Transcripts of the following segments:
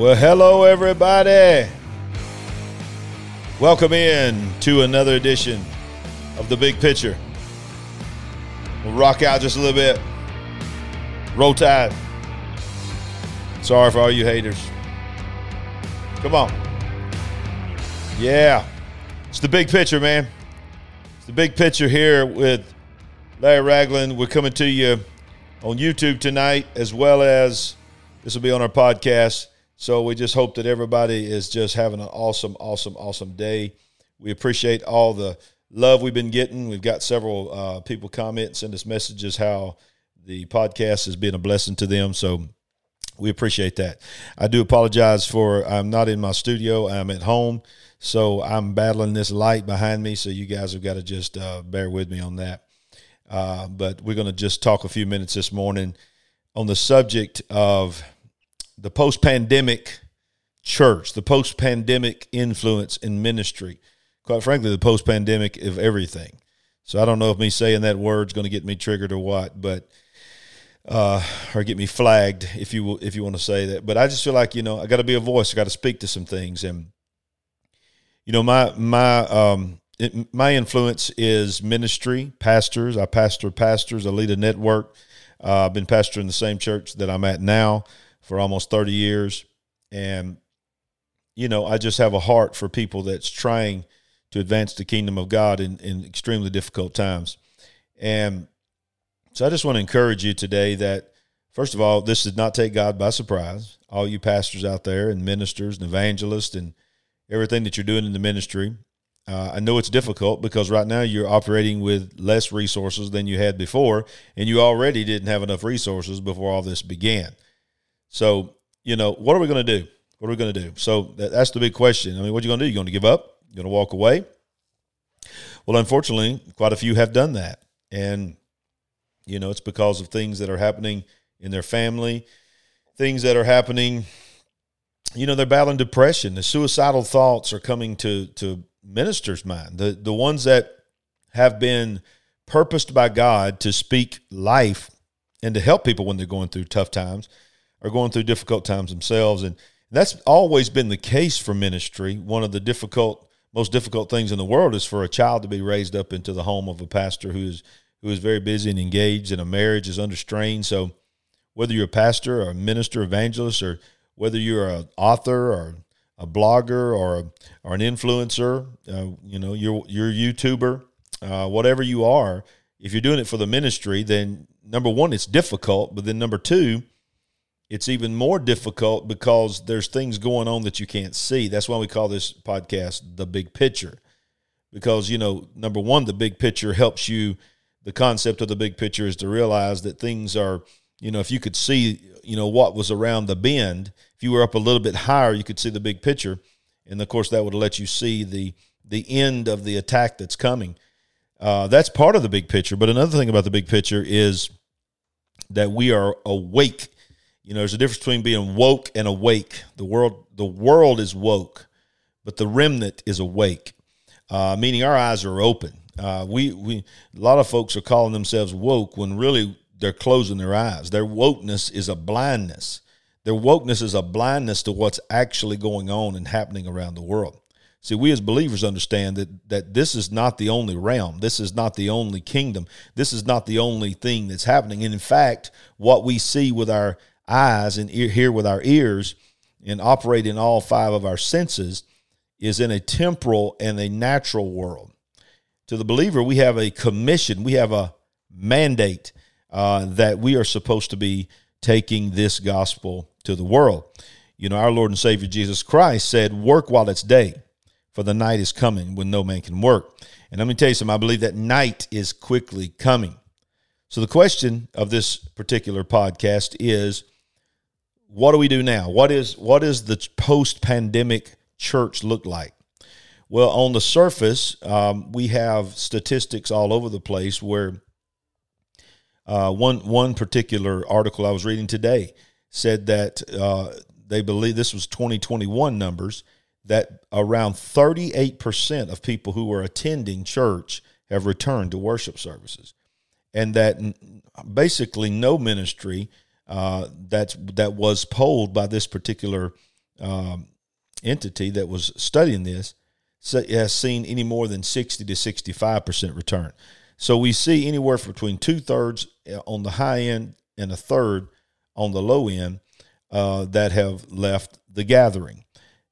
Well, hello, everybody. Welcome in to another edition of The Big Picture. We'll rock out just a little bit. Roll Tide. Sorry for all you haters. Come on. Yeah. It's the big picture, man. It's the big picture here with Larry Ragland. We're coming to you on YouTube tonight, as well as this will be on our podcast. So we just hope that everybody is just having an awesome, awesome, awesome day. We appreciate all the love we've been getting. We've got several uh, people comment and send us messages how the podcast has been a blessing to them. So we appreciate that. I do apologize for I'm not in my studio. I'm at home, so I'm battling this light behind me. So you guys have got to just uh, bear with me on that. Uh, but we're going to just talk a few minutes this morning on the subject of the post pandemic church, the post pandemic influence in ministry. Quite frankly, the post pandemic of everything. So I don't know if me saying that word's going to get me triggered or what, but uh, or get me flagged if you if you want to say that. But I just feel like you know I got to be a voice. I got to speak to some things, and you know my my um it, my influence is ministry, pastors. I pastor pastors. I lead a network. Uh, I've been pastoring the same church that I'm at now for almost 30 years. And, you know, I just have a heart for people that's trying to advance the kingdom of God in, in extremely difficult times. And so I just want to encourage you today that, first of all, this did not take God by surprise. All you pastors out there and ministers and evangelists and everything that you're doing in the ministry. Uh, I know it's difficult because right now you're operating with less resources than you had before, and you already didn't have enough resources before all this began. So, you know, what are we going to do? What are we going to do? So that, that's the big question. I mean, what are you going to do? You going to give up? You going to walk away? Well, unfortunately, quite a few have done that, and you know, it's because of things that are happening in their family, things that are happening. You know, they're battling depression. The suicidal thoughts are coming to to ministers' mind. The the ones that have been purposed by God to speak life and to help people when they're going through tough times are going through difficult times themselves. And that's always been the case for ministry. One of the difficult, most difficult things in the world is for a child to be raised up into the home of a pastor who is who is very busy and engaged, and a marriage is under strain. So, whether you're a pastor or a minister, evangelist, or whether you're an author or a blogger or or an influencer, uh, you know, you're you're a YouTuber, uh, whatever you are, if you're doing it for the ministry, then number one, it's difficult, but then number two, it's even more difficult because there's things going on that you can't see. That's why we call this podcast the big picture. Because, you know, number one, the big picture helps you. The concept of the big picture is to realize that things are, you know, if you could see, you know, what was around the bend, if you were up a little bit higher, you could see the big picture. And of course, that would let you see the the end of the attack that's coming. Uh, that's part of the big picture. But another thing about the big picture is that we are awake you know, there's a difference between being woke and awake. The world, the world is woke, but the remnant is awake, uh, meaning our eyes are open. Uh, we, we, a lot of folks are calling themselves woke when really they're closing their eyes. Their wokeness is a blindness. Their wokeness is a blindness to what's actually going on and happening around the world. See, we as believers understand that that this is not the only realm. This is not the only kingdom. This is not the only thing that's happening. And in fact, what we see with our eyes and ear, hear with our ears and operate in all five of our senses is in a temporal and a natural world. To the believer, we have a commission, we have a mandate uh, that we are supposed to be taking this gospel to the world. You know, our Lord and Savior Jesus Christ said, Work while it's day, for the night is coming when no man can work. And let me tell you something, I believe that night is quickly coming. So the question of this particular podcast is what do we do now? What is what is the post pandemic church look like? Well, on the surface, um, we have statistics all over the place where uh, one one particular article I was reading today said that uh, they believe this was 2021 numbers that around 38% of people who were attending church have returned to worship services, and that basically no ministry uh, that's that was polled by this particular um, entity that was studying this has seen any more than 60 to 65% return. So we see anywhere between two thirds uh, on the high end and a third on the low end uh, that have left the gathering.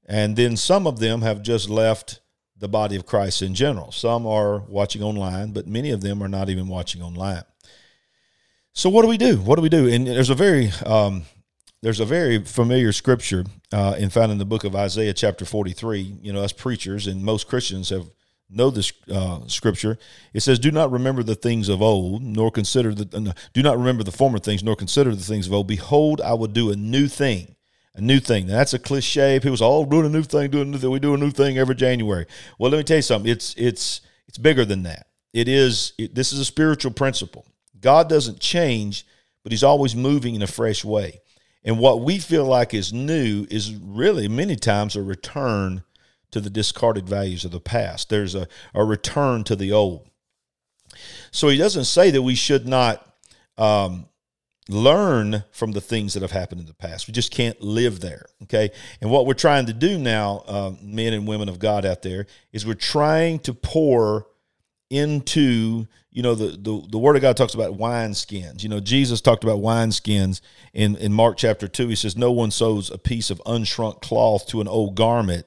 And then some of them have just left the body of Christ in general. Some are watching online, but many of them are not even watching online. So what do we do? What do we do? And there's a very um, there's a very familiar scripture uh, and found in the book of Isaiah, chapter 43. You know, us preachers and most Christians have know this uh, scripture. It says, "Do not remember the things of old, nor consider the uh, do not remember the former things, nor consider the things of old. Behold, I will do a new thing." A new thing. Now, that's a cliche. People say, "Oh, doing a new thing, doing a new thing. We do a new thing every January." Well, let me tell you something. It's it's it's bigger than that. It is. It, this is a spiritual principle. God doesn't change, but He's always moving in a fresh way. And what we feel like is new is really many times a return to the discarded values of the past. There's a, a return to the old. So he doesn't say that we should not um, learn from the things that have happened in the past. We just can't live there. Okay. And what we're trying to do now, uh, men and women of God out there, is we're trying to pour into you know the, the the word of god talks about wine skins. You know jesus talked about wine skins in in mark chapter 2 he says no one sews a piece of unshrunk cloth to an old garment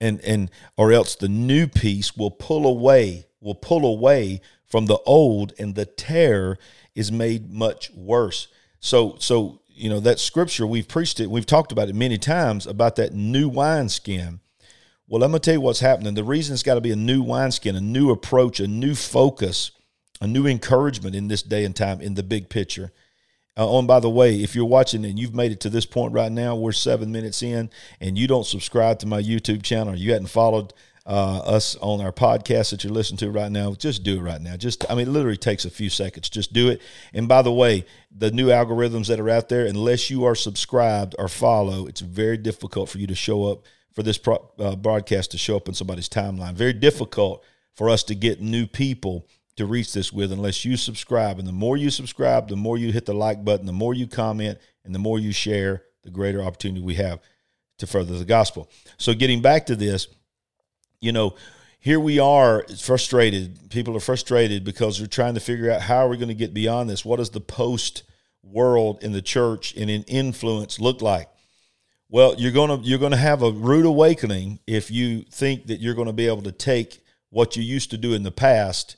and and or else the new piece will pull away will pull away from the old and the tear is made much worse. So so you know that scripture we've preached it we've talked about it many times about that new wineskin well, I'm going to tell you what's happening. The reason it's got to be a new wineskin, a new approach, a new focus, a new encouragement in this day and time in the big picture. Uh, oh, and by the way, if you're watching and you've made it to this point right now, we're seven minutes in, and you don't subscribe to my YouTube channel, you hadn't followed uh, us on our podcast that you're listening to right now, just do it right now. Just, I mean, it literally takes a few seconds. Just do it. And by the way, the new algorithms that are out there, unless you are subscribed or follow, it's very difficult for you to show up for this pro, uh, broadcast to show up in somebody's timeline. Very difficult for us to get new people to reach this with unless you subscribe. And the more you subscribe, the more you hit the like button, the more you comment, and the more you share, the greater opportunity we have to further the gospel. So, getting back to this, you know, here we are frustrated. People are frustrated because they're trying to figure out how are we going to get beyond this? What does the post world in the church and in influence look like? Well, you're gonna you're gonna have a rude awakening if you think that you're to be able to take what you used to do in the past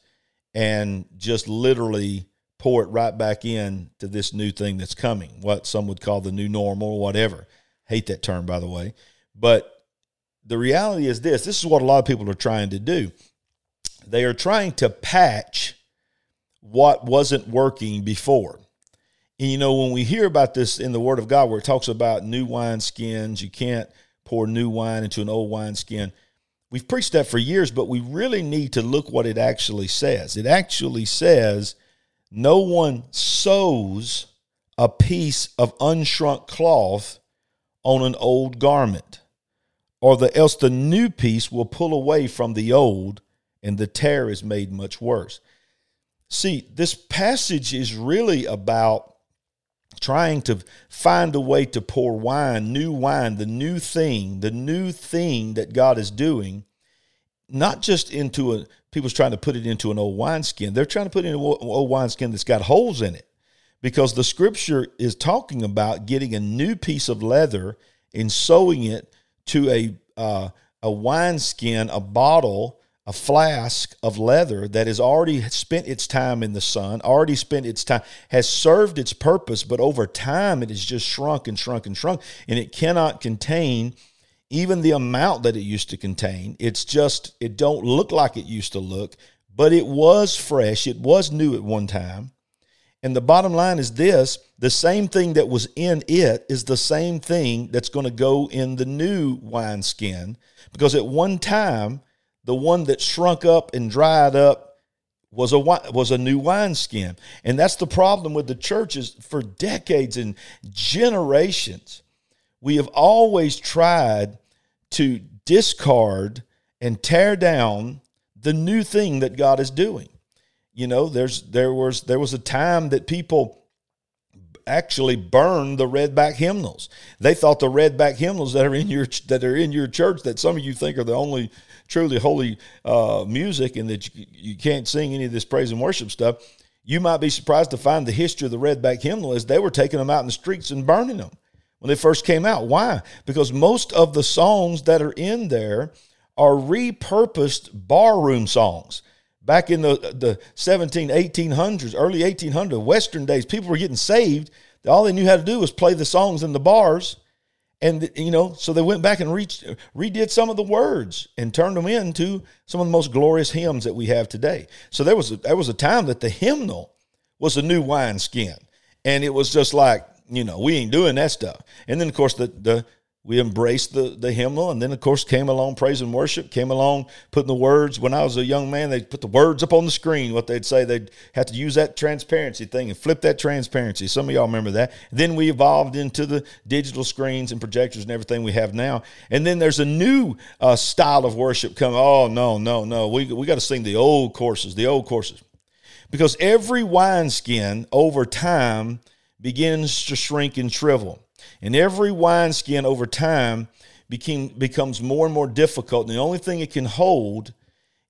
and just literally pour it right back in to this new thing that's coming. What some would call the new normal, or whatever. Hate that term, by the way. But the reality is this: this is what a lot of people are trying to do. They are trying to patch what wasn't working before. And you know, when we hear about this in the Word of God, where it talks about new wine skins, you can't pour new wine into an old wine skin. We've preached that for years, but we really need to look what it actually says. It actually says, no one sews a piece of unshrunk cloth on an old garment, or the, else the new piece will pull away from the old, and the tear is made much worse. See, this passage is really about trying to find a way to pour wine, new wine, the new thing, the new thing that God is doing, not just into a people's trying to put it into an old wineskin. They're trying to put it in an old wineskin that's got holes in it. Because the scripture is talking about getting a new piece of leather and sewing it to a uh, a wineskin, a bottle a flask of leather that has already spent its time in the sun, already spent its time, has served its purpose, but over time it has just shrunk and shrunk and shrunk, and it cannot contain even the amount that it used to contain. It's just, it don't look like it used to look, but it was fresh, it was new at one time. And the bottom line is this the same thing that was in it is the same thing that's going to go in the new wineskin. Because at one time, the one that shrunk up and dried up was a was a new wineskin. And that's the problem with the churches for decades and generations. We have always tried to discard and tear down the new thing that God is doing. You know, there's there was there was a time that people actually burned the redback hymnals. They thought the redback hymnals that are in your that are in your church that some of you think are the only truly holy uh, music and that you, you can't sing any of this praise and worship stuff. You might be surprised to find the history of the redback hymnal is they were taking them out in the streets and burning them when they first came out. Why? Because most of the songs that are in there are repurposed barroom songs. Back in the, the 17, 1800s, early 1800s, Western days, people were getting saved. All they knew how to do was play the songs in the bars. And, you know, so they went back and reached, redid some of the words and turned them into some of the most glorious hymns that we have today. So there was a, there was a time that the hymnal was a new wine skin And it was just like, you know, we ain't doing that stuff. And then, of course, the, the we embraced the, the hymnal. And then, of course, came along praise and worship, came along putting the words. When I was a young man, they'd put the words up on the screen. What they'd say, they'd have to use that transparency thing and flip that transparency. Some of y'all remember that. Then we evolved into the digital screens and projectors and everything we have now. And then there's a new uh, style of worship coming. Oh, no, no, no. We, we got to sing the old courses, the old courses. Because every wineskin over time begins to shrink and shrivel. And every wineskin over time became, becomes more and more difficult. And the only thing it can hold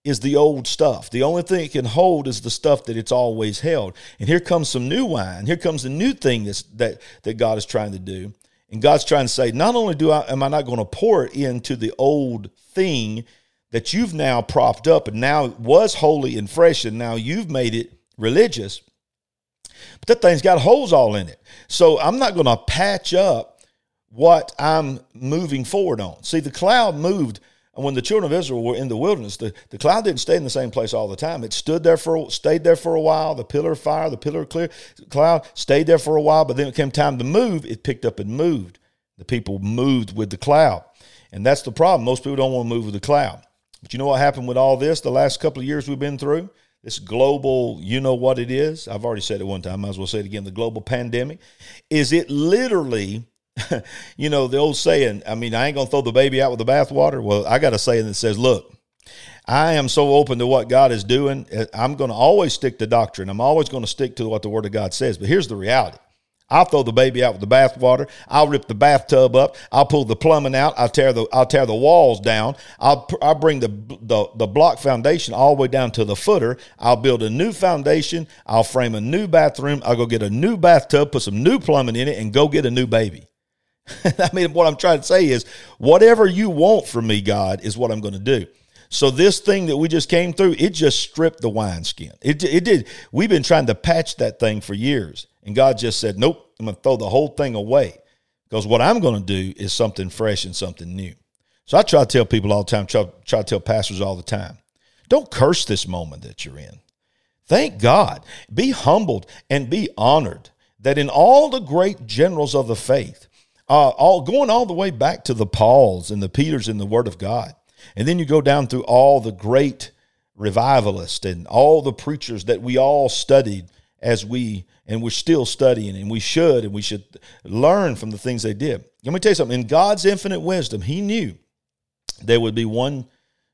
is the old stuff. The only thing it can hold is the stuff that it's always held. And here comes some new wine. Here comes the new thing that's, that, that God is trying to do. And God's trying to say, not only do I am I not going to pour it into the old thing that you've now propped up and now was holy and fresh, and now you've made it religious, but that thing's got holes all in it. So I'm not going to patch up what I'm moving forward on. See, the cloud moved when the children of Israel were in the wilderness. The, the cloud didn't stay in the same place all the time. It stood there for stayed there for a while. The pillar of fire, the pillar of clear cloud stayed there for a while, but then it came time to move. It picked up and moved. The people moved with the cloud. And that's the problem. Most people don't want to move with the cloud. But you know what happened with all this the last couple of years we've been through? This global, you know what it is. I've already said it one time. Might as well say it again. The global pandemic is it literally, you know, the old saying. I mean, I ain't gonna throw the baby out with the bathwater. Well, I got a saying that says, "Look, I am so open to what God is doing. Eh, I'm going to always stick to doctrine. I'm always going to stick to what the Word of God says. But here's the reality: I'll throw the baby out with the bathwater. I'll rip the bathtub up. I'll pull the plumbing out. I'll tear the I'll tear the walls down. I'll I'll bring the, the the block foundation all the way down to the footer. I'll build a new foundation. I'll frame a new bathroom. I'll go get a new bathtub, put some new plumbing in it, and go get a new baby. I mean, what I'm trying to say is, whatever you want from me, God, is what I'm going to do. So this thing that we just came through, it just stripped the wineskin. It, it did. We've been trying to patch that thing for years. And God just said, Nope, I'm going to throw the whole thing away because what I'm going to do is something fresh and something new. So I try to tell people all the time, try, try to tell pastors all the time, don't curse this moment that you're in. Thank God. Be humbled and be honored that in all the great generals of the faith, uh, all going all the way back to the Pauls and the Peters in the Word of God, and then you go down through all the great revivalists and all the preachers that we all studied as we and we're still studying and we should and we should learn from the things they did. Let me tell you something. In God's infinite wisdom, He knew there would be one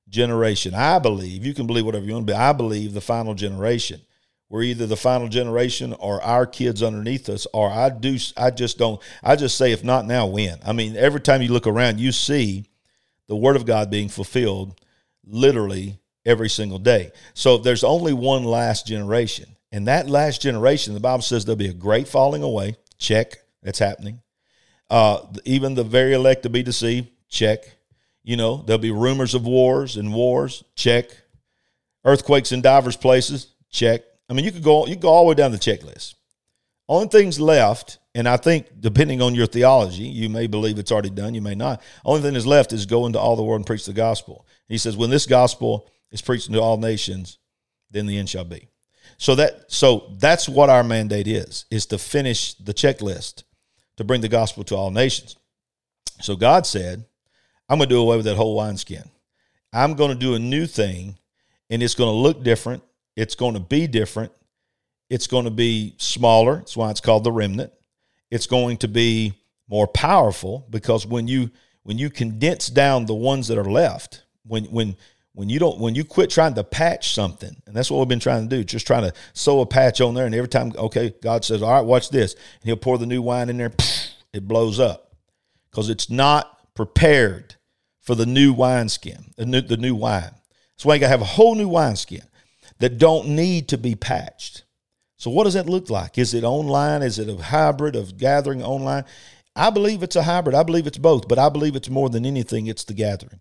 generation. I believe, you can believe whatever you want to be, I believe the final generation. We're either the final generation or our kids underneath us, or I do I just don't I just say if not now, when? I mean, every time you look around, you see the word of God being fulfilled literally every single day. So there's only one last generation. And that last generation, the Bible says there'll be a great falling away. Check. That's happening. Uh, even the very elect to be deceived. Check. You know, there'll be rumors of wars and wars. Check. Earthquakes in divers places. Check. I mean, you could go you could go all the way down the checklist. Only things left, and I think depending on your theology, you may believe it's already done, you may not. Only thing that's left is go into all the world and preach the gospel. He says, when this gospel is preached to all nations, then the end shall be. So that so that's what our mandate is is to finish the checklist to bring the gospel to all nations. So God said, I'm going to do away with that whole wineskin. I'm going to do a new thing and it's going to look different. It's going to be different. It's going to be smaller. That's why it's called the remnant. It's going to be more powerful because when you when you condense down the ones that are left, when when when you don't when you quit trying to patch something and that's what we've been trying to do just trying to sew a patch on there and every time okay god says all right watch this and he'll pour the new wine in there it blows up. Because it's not prepared for the new wineskin the new, the new wine. Why you got to have a whole new wineskin that don't need to be patched. So what does that look like? Is it online? Is it a hybrid of gathering online? I believe it's a hybrid. I believe it's both but i believe it's more than anything it's the gathering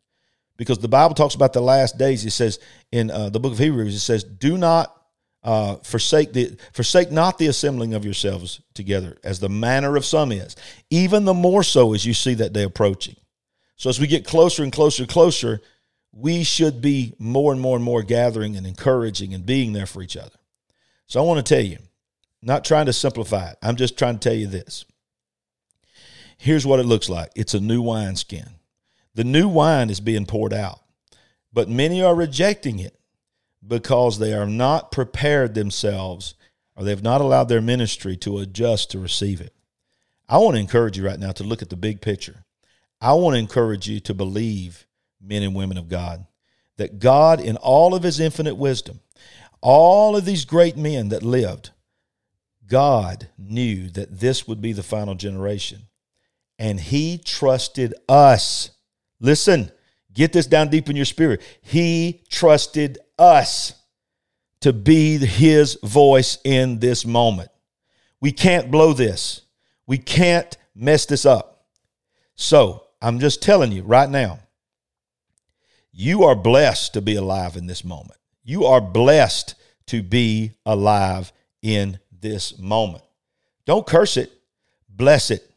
because the Bible talks about the last days. It says in uh, the book of Hebrews, it says, "Do not uh, forsake the forsake not the assembling of yourselves together, as the manner of some is. Even the more so as you see that day approaching." So as we get closer and closer and closer, we should be more and more and more gathering and encouraging and being there for each other. So I want to tell you, not trying to simplify it. I'm just trying to tell you this. Here's what it looks like. It's a new wineskin. The new wine is being poured out, but many are rejecting it because they are not prepared themselves or they've not allowed their ministry to adjust to receive it. I want to encourage you right now to look at the big picture. I want to encourage you to believe, men and women of God, that God, in all of his infinite wisdom, all of these great men that lived, God knew that this would be the final generation. And he trusted us Listen, get this down deep in your spirit. He trusted us to be his voice in this moment. We can't blow this. We can't mess this up. So I'm just telling you right now, you are blessed to be alive in this moment. You are blessed to be alive in this moment. Don't curse it, bless it,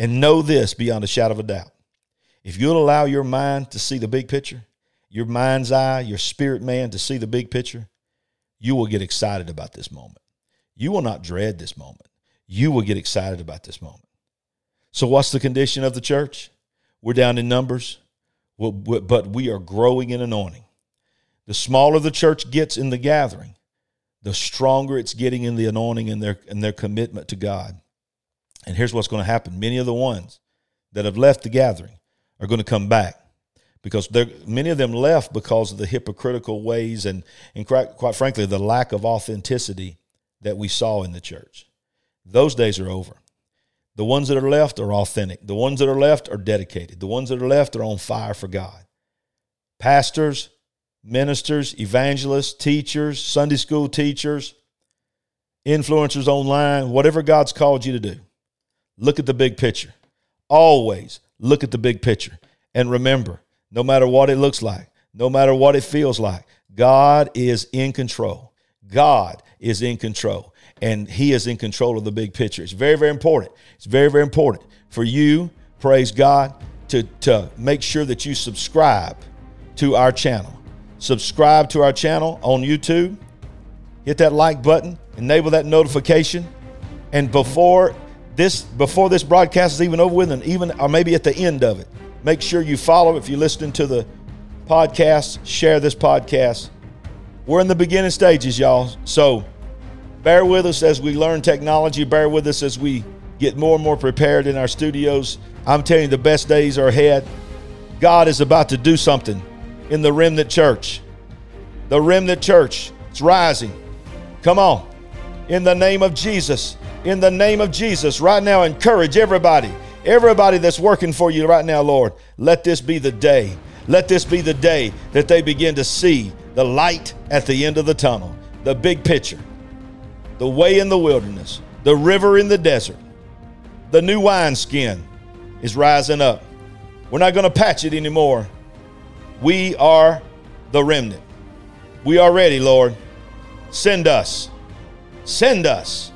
and know this beyond a shadow of a doubt. If you'll allow your mind to see the big picture, your mind's eye, your spirit man to see the big picture, you will get excited about this moment. You will not dread this moment. You will get excited about this moment. So, what's the condition of the church? We're down in numbers, but we are growing in anointing. The smaller the church gets in the gathering, the stronger it's getting in the anointing and their, and their commitment to God. And here's what's going to happen many of the ones that have left the gathering are going to come back because many of them left because of the hypocritical ways and, and quite, quite frankly, the lack of authenticity that we saw in the church. Those days are over. The ones that are left are authentic. The ones that are left are dedicated. The ones that are left are on fire for God. Pastors, ministers, evangelists, teachers, Sunday school teachers, influencers online, whatever God's called you to do, look at the big picture. Always Look at the big picture and remember no matter what it looks like, no matter what it feels like, God is in control. God is in control and He is in control of the big picture. It's very, very important. It's very, very important for you, praise God, to, to make sure that you subscribe to our channel. Subscribe to our channel on YouTube. Hit that like button, enable that notification. And before this before this broadcast is even over with, and even or maybe at the end of it. Make sure you follow if you're listening to the podcast. Share this podcast. We're in the beginning stages, y'all. So bear with us as we learn technology. Bear with us as we get more and more prepared in our studios. I'm telling you, the best days are ahead. God is about to do something in the remnant church. The remnant church, it's rising. Come on. In the name of Jesus in the name of Jesus right now. Encourage everybody, everybody that's working for you right now, Lord. Let this be the day. Let this be the day that they begin to see the light at the end of the tunnel, the big picture, the way in the wilderness, the river in the desert, the new wineskin is rising up. We're not going to patch it anymore. We are the remnant. We are ready, Lord. Send us. Send us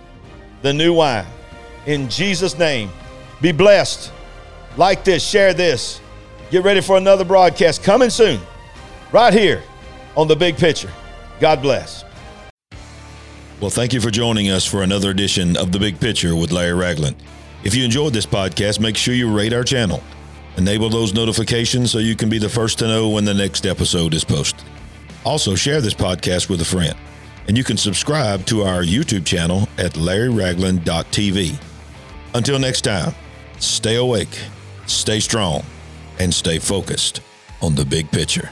the new wine. In Jesus' name, be blessed. Like this, share this. Get ready for another broadcast coming soon, right here on the big picture. God bless. Well, thank you for joining us for another edition of The Big Picture with Larry Ragland. If you enjoyed this podcast, make sure you rate our channel. Enable those notifications so you can be the first to know when the next episode is posted. Also, share this podcast with a friend and you can subscribe to our YouTube channel at larryragland.tv. Until next time, stay awake, stay strong, and stay focused on the big picture.